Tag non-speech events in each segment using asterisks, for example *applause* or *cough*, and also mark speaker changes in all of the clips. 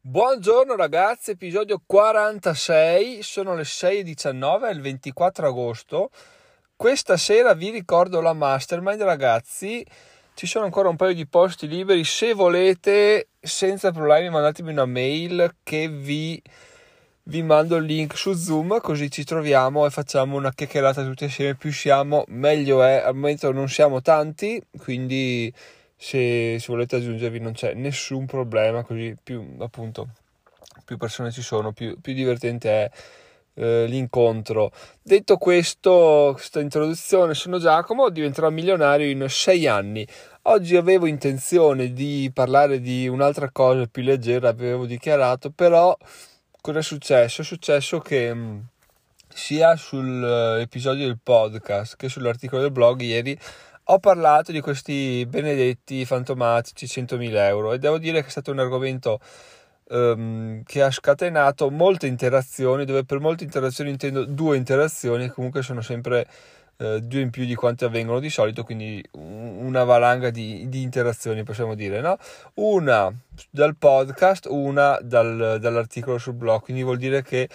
Speaker 1: Buongiorno ragazzi, episodio 46, sono le 6.19, è il 24 agosto. Questa sera vi ricordo la mastermind ragazzi, ci sono ancora un paio di posti liberi, se volete senza problemi mandatemi una mail che vi, vi mando il link su Zoom così ci troviamo e facciamo una chiacchierata tutti assieme, più siamo meglio è, al momento non siamo tanti, quindi se, se volete aggiungervi non c'è nessun problema, così più appunto più persone ci sono, più, più divertente è eh, l'incontro. Detto questo, questa introduzione, sono Giacomo, diventerò milionario in sei anni. Oggi avevo intenzione di parlare di un'altra cosa più leggera, avevo dichiarato, però cosa è successo? È successo che mm, sia sull'episodio del podcast che sull'articolo del blog ieri ho parlato di questi benedetti fantomatici 100.000 euro e devo dire che è stato un argomento um, che ha scatenato molte interazioni, dove per molte interazioni intendo due interazioni, comunque sono sempre uh, due in più di quante avvengono di solito, quindi una valanga di, di interazioni possiamo dire, no? Una dal podcast, una dal, dall'articolo sul blog, quindi vuol dire che,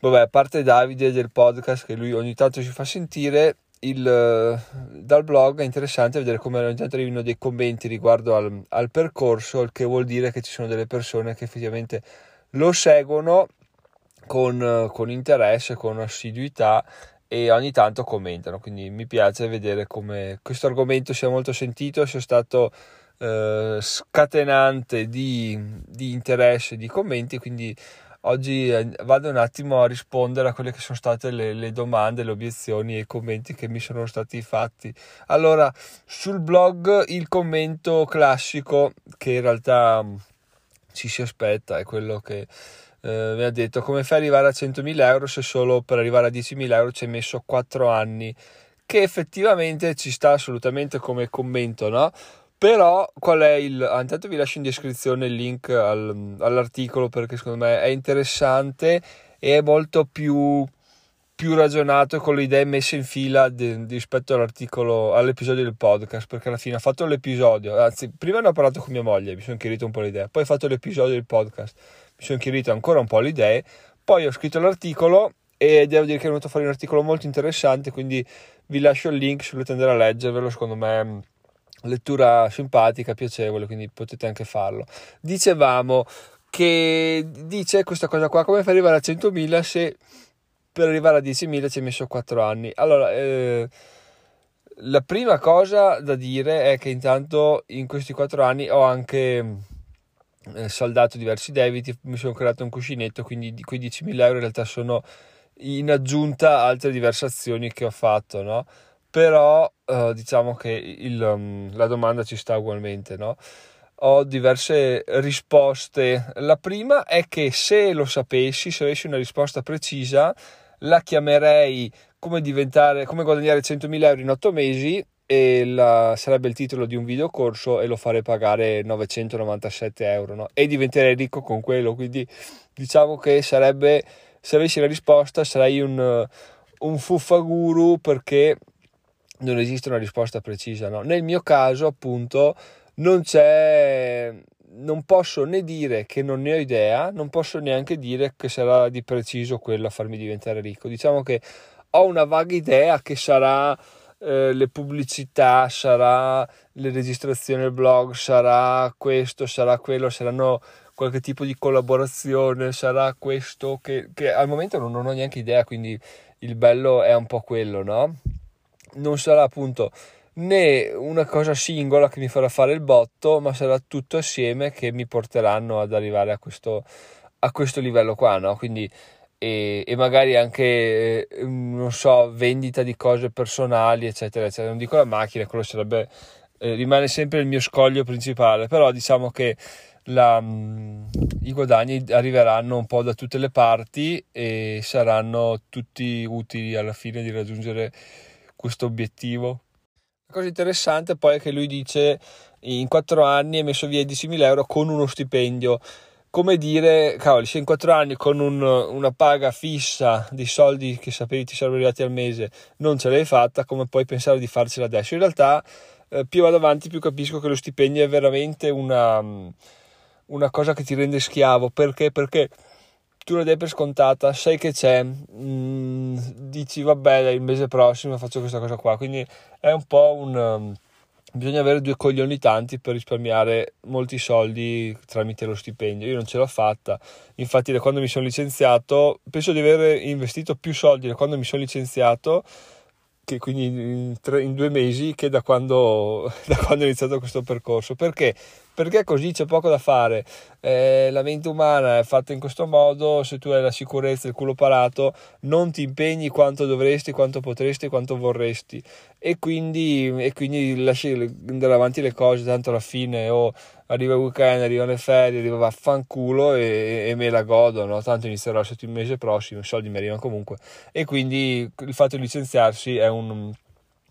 Speaker 1: vabbè, a parte Davide del podcast che lui ogni tanto ci fa sentire, il, dal blog è interessante vedere come ogni tanto arrivino dei commenti riguardo al, al, percorso, il che vuol dire che ci sono delle persone che effettivamente lo seguono con, con interesse, con assiduità e ogni tanto commentano. Quindi mi piace vedere come questo argomento sia molto sentito, sia stato eh, scatenante di, di interesse, di commenti. Quindi oggi eh, vado un attimo a rispondere a quelle che sono state le, le, domande, le obiezioni e i commenti che mi sono stati fatti. Allora, sul blog il commento classico che in realtà mm, ci si aspetta è quello che eh, mi ha detto come fai ad arrivare a 100.000 euro se solo per arrivare a 10.000 euro ci hai messo 4 anni che effettivamente ci sta assolutamente come commento no? Però qual è il... Ah, intanto vi lascio in descrizione il link al, all'articolo perché secondo me è interessante e è molto più, più ragionato con le idee messe in fila di, rispetto all'articolo, all'episodio del podcast perché alla fine ha fatto l'episodio, anzi prima ne ho parlato con mia moglie, mi sono chiarito un po' le idee, poi ho fatto l'episodio del podcast, mi sono chiarito ancora un po' le idee, poi ho scritto l'articolo e devo dire che è venuto fuori un articolo molto interessante, quindi vi lascio il link se volete andare a leggervelo, secondo me lettura simpatica, piacevole, quindi potete anche farlo. Dicevamo che dice questa cosa qua, come fai ad arrivare a 100.000 se per arrivare a 10.000 ci hai messo 4 anni? Allora, eh, la prima cosa da dire è che intanto in questi 4 anni ho anche eh, saldato diversi debiti, mi sono creato un cuscinetto, quindi di quei 10.000 euro in realtà sono in aggiunta altre diverse azioni che ho fatto, no? Però uh, diciamo che il, um, la domanda ci sta ugualmente, no? Ho diverse risposte. La prima è che se lo sapessi, se avessi una risposta precisa, la chiamerei come, come guadagnare 100.000 euro in 8 mesi e la, sarebbe il titolo di un videocorso e lo farei pagare 997 euro no? e diventerei ricco con quello. Quindi diciamo che sarebbe, se avessi la risposta, sarei un, un fuffaguru perché non esiste una risposta precisa. No? Nel mio caso, appunto, non c'è. Non posso né dire che non ne ho idea, non posso neanche dire che sarà di preciso quello a farmi diventare ricco. Diciamo che ho una vaga idea che sarà eh, le pubblicità, sarà le registrazioni del blog, sarà questo, sarà quello, saranno qualche tipo di collaborazione, sarà questo che, che al momento non, non ho neanche idea, quindi il bello è un po' quello, no? Non sarà appunto né una cosa singola che mi farà fare il botto, ma sarà tutto assieme che mi porteranno ad arrivare a questo, a questo livello qua, no? Quindi e, e, magari anche non so, vendita di cose personali, eccetera, eccetera. Non dico la macchina, quello sarebbe eh, rimane sempre il mio scoglio principale, però diciamo che la, mh, i guadagni arriveranno un po' da tutte le parti e saranno tutti utili alla fine di raggiungere questo obiettivo. La cosa interessante poi è che lui dice in quattro anni hai messo via 10.000 euro con uno stipendio. Come dire, cavoli, se in quattro anni con un, una paga fissa di soldi che sapevi ti sarebbero arrivati al mese non ce l'hai fatta, come puoi pensare di farcela adesso? In realtà, eh, più vado avanti, più capisco che lo stipendio è veramente una una cosa che ti rende schiavo, perché? Perché tu la dai per scontata, sai che c'è, mh, mm, dici vabbè il mese prossimo faccio questa cosa qua, quindi è un po' un... Um, bisogna avere due coglioni tanti per risparmiare molti soldi tramite lo stipendio. Io non ce l'ho fatta, infatti da quando mi sono licenziato, penso di aver investito più soldi da quando mi sono licenziato che quindi in, tre, in, due mesi che da quando, *laughs* da quando ho iniziato questo percorso. Perché? Perché così c'è poco da fare. Eh, la mente umana è fatta in questo modo, se tu hai la sicurezza, il culo parato, non ti impegni quanto dovresti, quanto potresti, quanto vorresti. E quindi, e quindi lasci andare avanti le cose, tanto alla fine o oh, arriva il weekend, arrivano le ferie, arriva vaffanculo e, e me la godo, no? tanto inizierò il mese prossimo, i soldi mi arrivano comunque. E quindi il fatto di licenziarsi è un,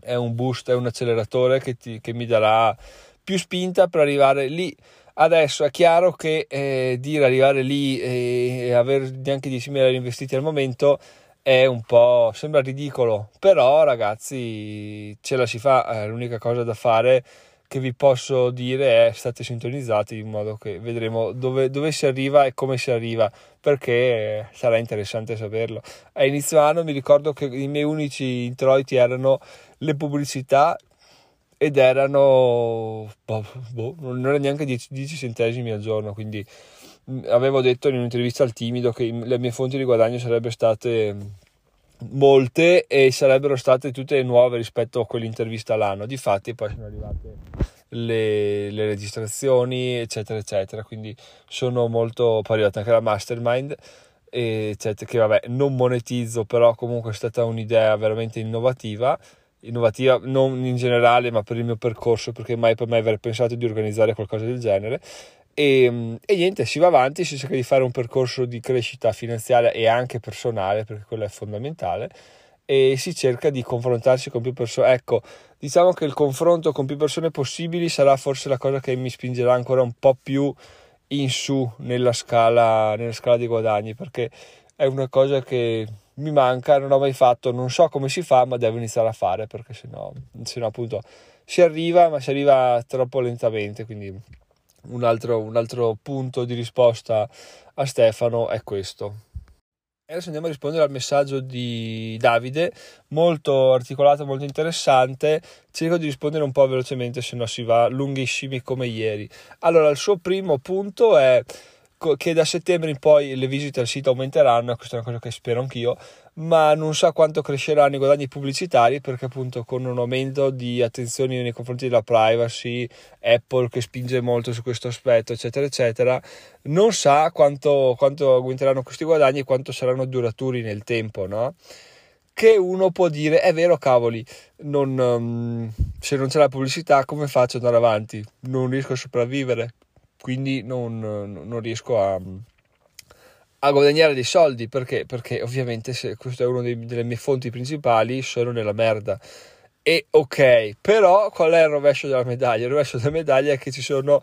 Speaker 1: è un boost, è un acceleratore che, ti, che mi darà più spinta per arrivare lì. Adesso è chiaro che eh, dire arrivare lì e, avere neanche 10.000 euro investiti al momento è un po' sembra ridicolo, però ragazzi ce la si fa, eh, l'unica cosa da fare che vi posso dire è state sintonizzati in modo che vedremo dove, dove, si arriva e come si arriva perché sarà interessante saperlo. A inizio anno mi ricordo che i miei unici introiti erano le pubblicità ed erano boh, boh, non era neanche 10, 10 centesimi al giorno quindi avevo detto in un'intervista al timido che le mie fonti di guadagno sarebbero state molte e sarebbero state tutte nuove rispetto a quell'intervista l'anno. Difatti poi sono arrivate le, le registrazioni, eccetera, eccetera. Quindi sono molto poi arrivata anche la mastermind, eccetera, che vabbè non monetizzo, però comunque è stata un'idea veramente innovativa. Innovativa non in generale, ma per il mio percorso, perché mai per me aver pensato di organizzare qualcosa del genere e, e, niente, si va avanti, si cerca di fare un percorso di crescita finanziaria e anche personale, perché quello è fondamentale, e si cerca di confrontarsi con più persone. Ecco, diciamo che il confronto con più persone possibili sarà forse la cosa che mi spingerà ancora un po' più in su nella scala, nella scala dei guadagni, perché è una cosa che mi manca, non ho mai fatto, non so come si fa, ma devo iniziare a fare, perché sennò, sennò appunto si arriva, ma si arriva troppo lentamente, quindi un altro, un altro punto di risposta a Stefano è questo. Adesso andiamo a rispondere al messaggio di Davide, molto articolato, molto interessante. Cerco di rispondere un po' velocemente, se no si va lunghissimi come ieri. Allora, il suo primo punto è che da settembre in poi le visite al sito aumenteranno, questa è una cosa che spero anch'io, ma non sa quanto cresceranno i guadagni pubblicitari perché appunto con un aumento di attenzione nei confronti della privacy, Apple che spinge molto su questo aspetto, eccetera, eccetera, non sa quanto, quanto aumenteranno questi guadagni e quanto saranno duraturi nel tempo, no? Che uno può dire, è vero cavoli, non, um, se non c'è la pubblicità come faccio ad andare avanti? Non riesco a sopravvivere, quindi non, non riesco a a guadagnare dei soldi perché? Perché ovviamente se questa è una delle mie fonti principali sono nella merda. E ok, però qual è il rovescio della medaglia? Il rovescio della medaglia è che ci sono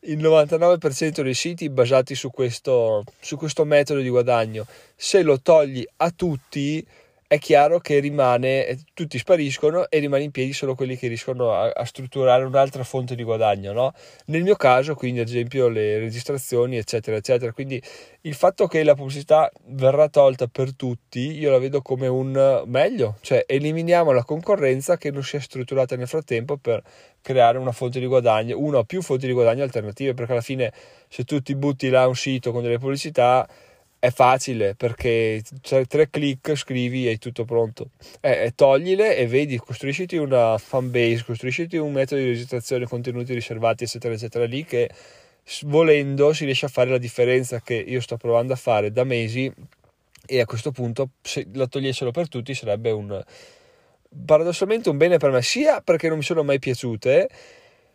Speaker 1: il 99% dei siti basati su questo, su questo metodo di guadagno. Se lo togli a tutti, è chiaro che rimane, tutti spariscono e rimane in piedi solo quelli che riescono a, a strutturare un'altra fonte di guadagno, no? Nel mio caso, quindi, ad esempio, le registrazioni, eccetera, eccetera. Quindi il fatto che la pubblicità verrà tolta per tutti, io la vedo come un meglio, cioè eliminiamo la concorrenza che non si è strutturata nel frattempo per creare una fonte di guadagno, una o più fonti di guadagno alternative, perché alla fine se tu ti butti là un sito con delle pubblicità è facile perché tre clic scrivi e è tutto pronto. Eh, toglile e vedi, costruisciti una fan base, costruisciti un metodo di registrazione, contenuti riservati, eccetera, eccetera, lì che volendo si riesce a fare la differenza che io sto provando a fare da mesi e a questo punto se la togliessero per tutti sarebbe un paradossalmente un bene per me sia perché non mi sono mai piaciute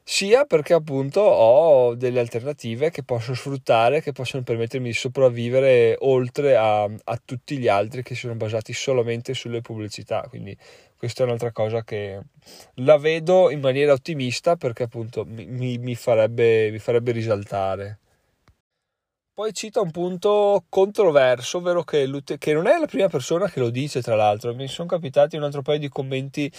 Speaker 1: sia perché appunto ho delle alternative che posso sfruttare, che possono permettermi di sopravvivere oltre a, a tutti gli altri che sono basati solamente sulle pubblicità. Quindi questa è un'altra cosa che la vedo in maniera ottimista perché appunto mi, mi, farebbe, mi farebbe risaltare. Poi cita un punto controverso, ovvero che, che non è la prima persona che lo dice, tra l'altro. Mi sono capitati un altro paio di commenti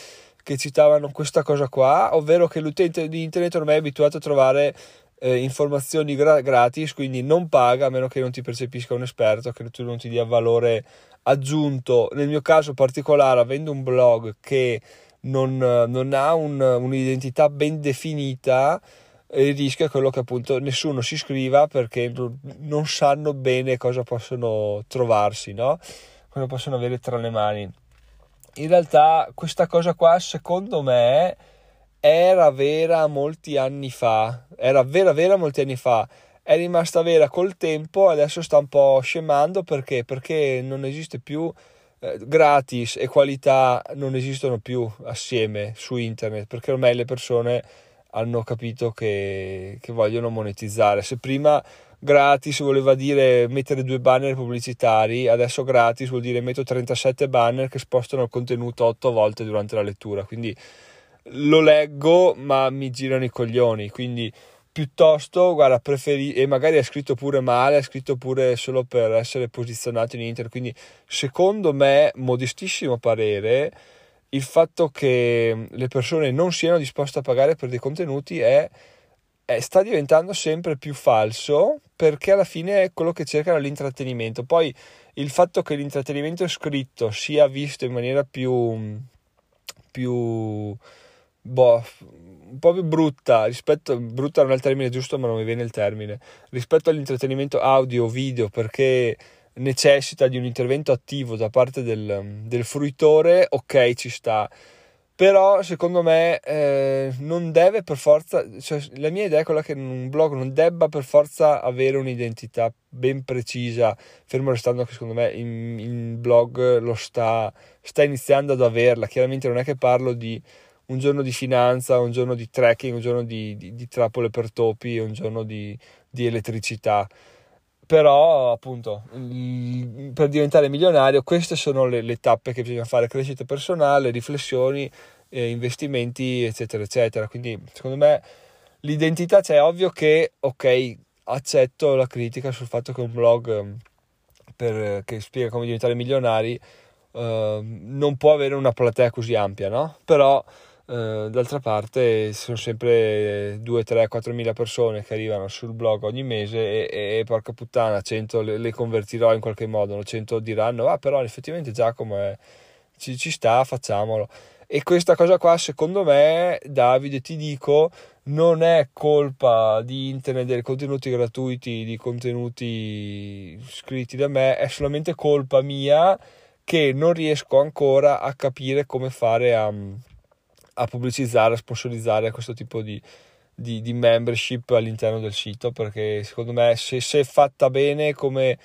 Speaker 1: che citavano questa cosa qua, ovvero che l'utente di internet ormai è abituato a trovare eh, informazioni gra- gratis, quindi non paga a meno che non ti percepisca un esperto, che tu non ti dia valore aggiunto. Nel mio caso particolare, avendo un blog che non, non ha un, un'identità ben definita, il rischio è quello che appunto nessuno si iscriva perché non sanno bene cosa possono trovarsi, no? cosa possono avere tra le mani. In realtà questa cosa qua secondo me era vera molti anni fa, era vera vera molti anni fa, è rimasta vera col tempo, adesso sta un po' scemando perché? Perché non esiste più eh, gratis e qualità non esistono più assieme su internet, perché ormai le persone hanno capito che, che vogliono monetizzare. Se prima gratis voleva dire mettere due banner pubblicitari, adesso gratis vuol dire metto 37 banner che spostano il contenuto 8 volte durante la lettura, quindi lo leggo ma mi girano i coglioni, quindi piuttosto guarda preferi e magari è scritto pure male, è scritto pure solo per essere posizionato in internet, quindi secondo me, modestissimo parere, il fatto che le persone non siano disposte a pagare per dei contenuti è, è, sta diventando sempre più falso perché alla fine è quello che cercano l'intrattenimento. Poi il fatto che l'intrattenimento scritto sia visto in maniera più, più boh, un po' più brutta rispetto brutta non è il termine giusto ma non mi viene il termine rispetto all'intrattenimento audio video perché necessita di un intervento attivo da parte del, del fruitore, ok, ci sta. Però secondo me eh, non deve per forza, cioè, la mia idea è quella che un blog non debba per forza avere un'identità ben precisa, fermo restando che secondo me in blog lo sta, sta iniziando ad averla. Chiaramente non è che parlo di un giorno di finanza, un giorno di trekking, un giorno di, di, di trappole per topi, un giorno di, di elettricità però appunto per diventare milionario queste sono le, le, tappe che bisogna fare. Crescita personale riflessioni eh, investimenti eccetera eccetera. Quindi secondo me l'identità c'è cioè, ovvio che ok accetto la critica sul fatto che un blog mm, per, che spiega come diventare milionari uh, non può avere una platea così ampia no? Però Uh, d'altra parte sono sempre 2, 3, 4 mila persone che arrivano sul blog ogni mese e, e porca puttana 100 le, le, convertirò in qualche modo 100 diranno ah però effettivamente Giacomo è, ci, ci sta facciamolo. E questa cosa qua secondo me Davide ti dico non è colpa di internet dei contenuti gratuiti di contenuti scritti da me è solamente colpa mia che non riesco ancora a capire come fare a a pubblicizzare, a sponsorizzare questo tipo di, di, di, membership all'interno del sito perché secondo me se, se è fatta bene come,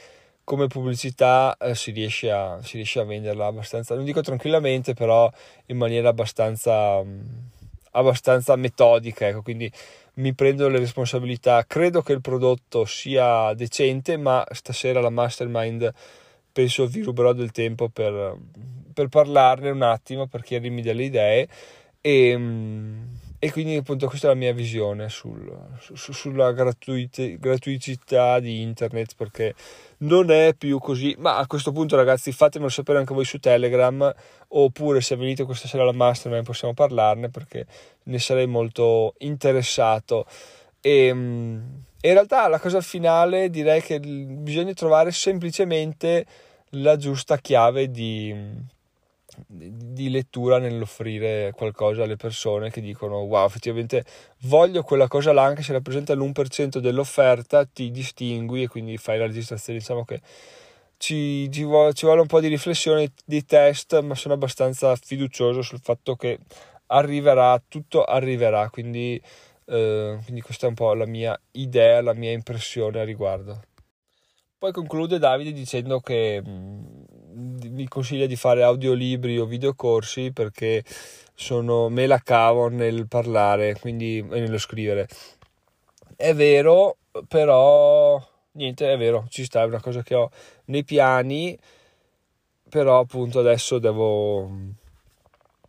Speaker 1: come pubblicità eh, si, riesce a, si, riesce a, venderla abbastanza, non dico tranquillamente però in maniera abbastanza, mh, abbastanza metodica ecco, quindi mi prendo le responsabilità. Credo che il prodotto sia decente ma stasera la mastermind penso vi ruberò del tempo per, per parlarne un attimo per chiarirmi delle idee e, ehm, e quindi appunto questa è la mia visione sul, su, sulla gratuit- gratuità di internet perché non è più così. Ma a questo punto ragazzi fatemelo sapere anche voi su telegram oppure se venite questa sera alla mastermind possiamo parlarne perché ne sarei molto interessato. E ehm, in realtà la cosa finale direi che bisogna trovare semplicemente la giusta chiave di di lettura nell'offrire qualcosa alle persone che dicono wow effettivamente voglio quella cosa là anche se rappresenta l'1% dell'offerta ti distingui e quindi fai la registrazione. Diciamo che ci, ci, vuole, ci vuole un po' di riflessione di test ma sono abbastanza fiducioso sul fatto che arriverà tutto arriverà quindi, eh, quindi questa è un po' la mia idea la mia impressione a riguardo poi conclude Davide dicendo che mi consiglia di fare audiolibri o videocorsi perché sono, me la cavo nel parlare quindi, e nello scrivere. È vero, però niente, è vero, ci sta, è una cosa che ho nei piani, però appunto adesso devo,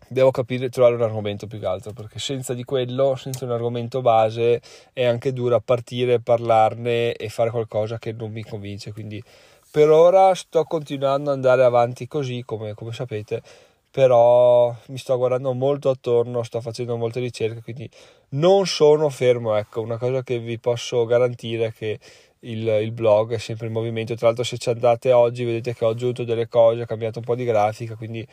Speaker 1: devo capire, trovare un argomento più che altro, perché senza di quello, senza un argomento base, è anche dura partire, parlarne e fare qualcosa che non mi convince, quindi per ora sto continuando ad andare avanti così come, come sapete però mi sto guardando molto attorno, sto facendo molte ricerche, quindi non sono fermo, ecco, una cosa che vi posso garantire è che il, il, blog è sempre in movimento, tra l'altro se ci andate oggi vedete che ho aggiunto delle cose, ho cambiato un po' di grafica, quindi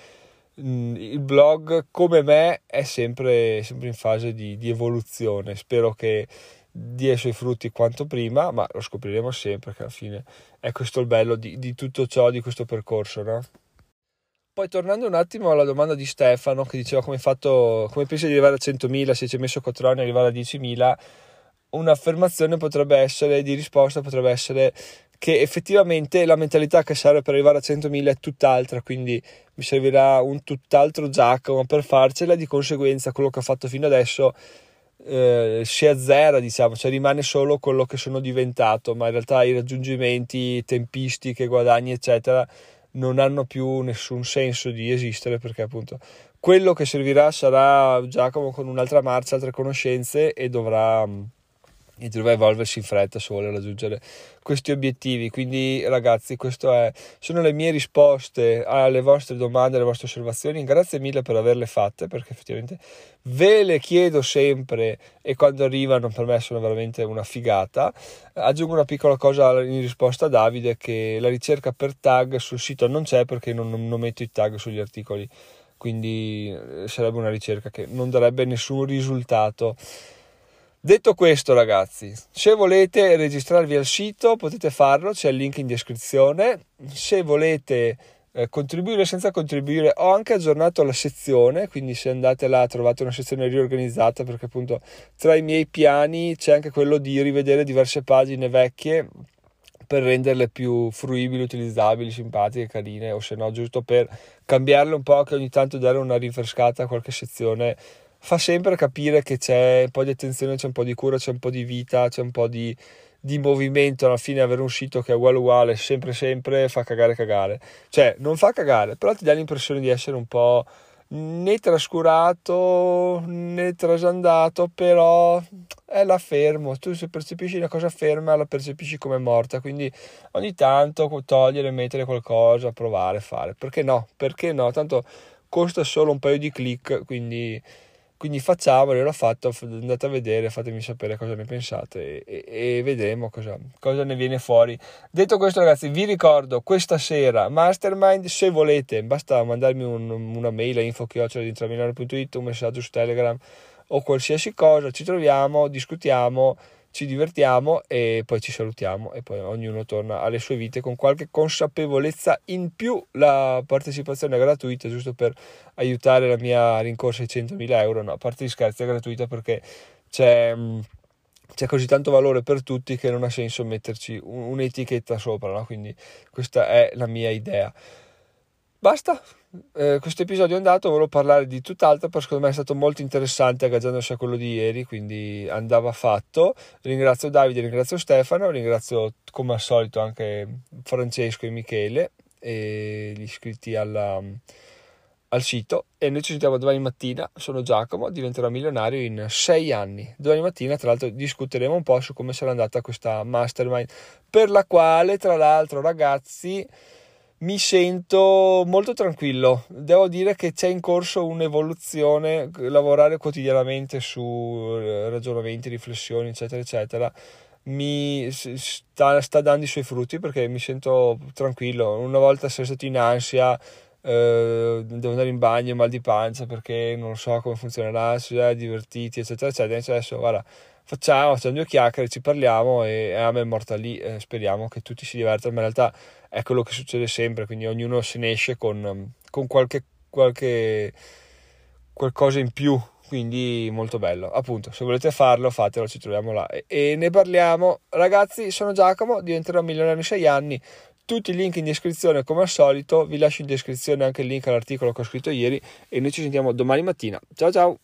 Speaker 1: il blog come me è sempre, sempre in fase di, di evoluzione, spero che dia i suoi frutti quanto prima, ma lo scopriremo sempre che alla fine è questo il bello di, di tutto ciò, di questo percorso, no? Poi tornando un attimo alla domanda di Stefano che diceva come, fatto, come pensi di arrivare a 100.000, se ci hai messo 4 anni arrivare a 10.000, un'affermazione potrebbe essere, di risposta potrebbe essere che effettivamente la mentalità che serve per arrivare a 100.000 è tutt'altra, quindi mi servirà un tutt'altro Giacomo per farcela, di conseguenza quello che ho fatto fino adesso eh, si azzera, diciamo, cioè rimane solo quello che sono diventato, ma in realtà i raggiungimenti, tempistiche, guadagni, eccetera, non hanno più nessun senso di esistere perché appunto quello che servirà sarà Giacomo con un'altra marcia, altre conoscenze e dovrà e dovrà evolversi in fretta se vuole raggiungere questi obiettivi. Quindi, ragazzi, queste sono le mie risposte alle vostre domande, alle vostre osservazioni. Grazie mille per averle fatte, perché effettivamente ve le chiedo sempre e quando arrivano per me sono veramente una figata. Aggiungo una piccola cosa in risposta a Davide: che la ricerca per tag sul sito non c'è perché non, non metto i tag sugli articoli. Quindi eh, sarebbe una ricerca che non darebbe nessun risultato. Detto questo, ragazzi, se volete registrarvi al sito potete farlo, c'è il link in descrizione. Se volete eh, contribuire senza contribuire, ho anche aggiornato la sezione, quindi se andate là trovate una sezione riorganizzata perché appunto tra i miei piani c'è anche quello di rivedere diverse pagine vecchie per renderle più fruibili, utilizzabili, simpatiche, carine o se no giusto per cambiarle un po' che ogni tanto dare una rinfrescata a qualche sezione fa sempre capire che c'è un po' di attenzione, c'è un po' di cura, c'è un po' di vita, c'è un po' di, di movimento. Alla fine avere un sito che è uguale uguale, sempre sempre, fa cagare cagare. Cioè, non fa cagare, però ti dà l'impressione di essere un po' né trascurato né trasandato, però è la fermo. Tu se percepisci una cosa ferma la percepisci come morta, quindi ogni tanto togliere, mettere qualcosa, provare, fare. Perché no? Perché no? Tanto costa solo un paio di click, quindi quindi facciamolo, l'ho fatto, andate a vedere, fatemi sapere cosa ne pensate e, e, vedremo cosa, cosa, ne viene fuori. Detto questo ragazzi, vi ricordo questa sera Mastermind, se volete basta mandarmi un, una mail a info.it, un messaggio su Telegram o qualsiasi cosa, ci troviamo, discutiamo ci divertiamo e poi ci salutiamo e poi ognuno torna alle sue vite con qualche consapevolezza in più. La partecipazione è gratuita giusto per aiutare la mia rincorsa ai 100.000 euro, no, a parte gli scherzi è gratuita perché c'è c'è così tanto valore per tutti che non ha senso metterci un'etichetta sopra, no? quindi questa è la mia idea. Basta, eh, questo episodio è andato, volevo parlare di tutt'altro, però secondo me è stato molto interessante aggaggiandosi a quello di ieri, quindi andava fatto. Ringrazio Davide, ringrazio Stefano, ringrazio come al solito anche Francesco e Michele e gli iscritti alla, al sito e noi ci sentiamo domani mattina, sono Giacomo, diventerò milionario in sei anni. Domani mattina tra l'altro discuteremo un po' su come sarà andata questa mastermind, per la quale tra l'altro ragazzi mi sento molto tranquillo. Devo dire che c'è in corso un'evoluzione, lavorare quotidianamente su eh, ragionamenti, riflessioni, eccetera, eccetera. Mi sta, sta dando i suoi frutti perché mi sento tranquillo. Una volta essere stato in ansia, eh, devo andare in bagno, mal di pancia perché non so come funzionerà, si è divertiti, eccetera, eccetera. Adesso, guarda, facciamo, facciamo due chiacchiere, ci parliamo e, a me è morta lì. Eh, speriamo che tutti si divertano. Ma in realtà è quello che succede sempre, quindi ognuno se ne esce con, con qualche, qualche qualcosa in più, quindi molto bello. Appunto, se volete farlo, fatelo, ci troviamo là e, e ne parliamo. Ragazzi, sono Giacomo, diventerò milionario in 6 anni. Tutti i link in descrizione come al solito, vi lascio in descrizione anche il link all'articolo che ho scritto ieri e noi ci sentiamo domani mattina. Ciao ciao!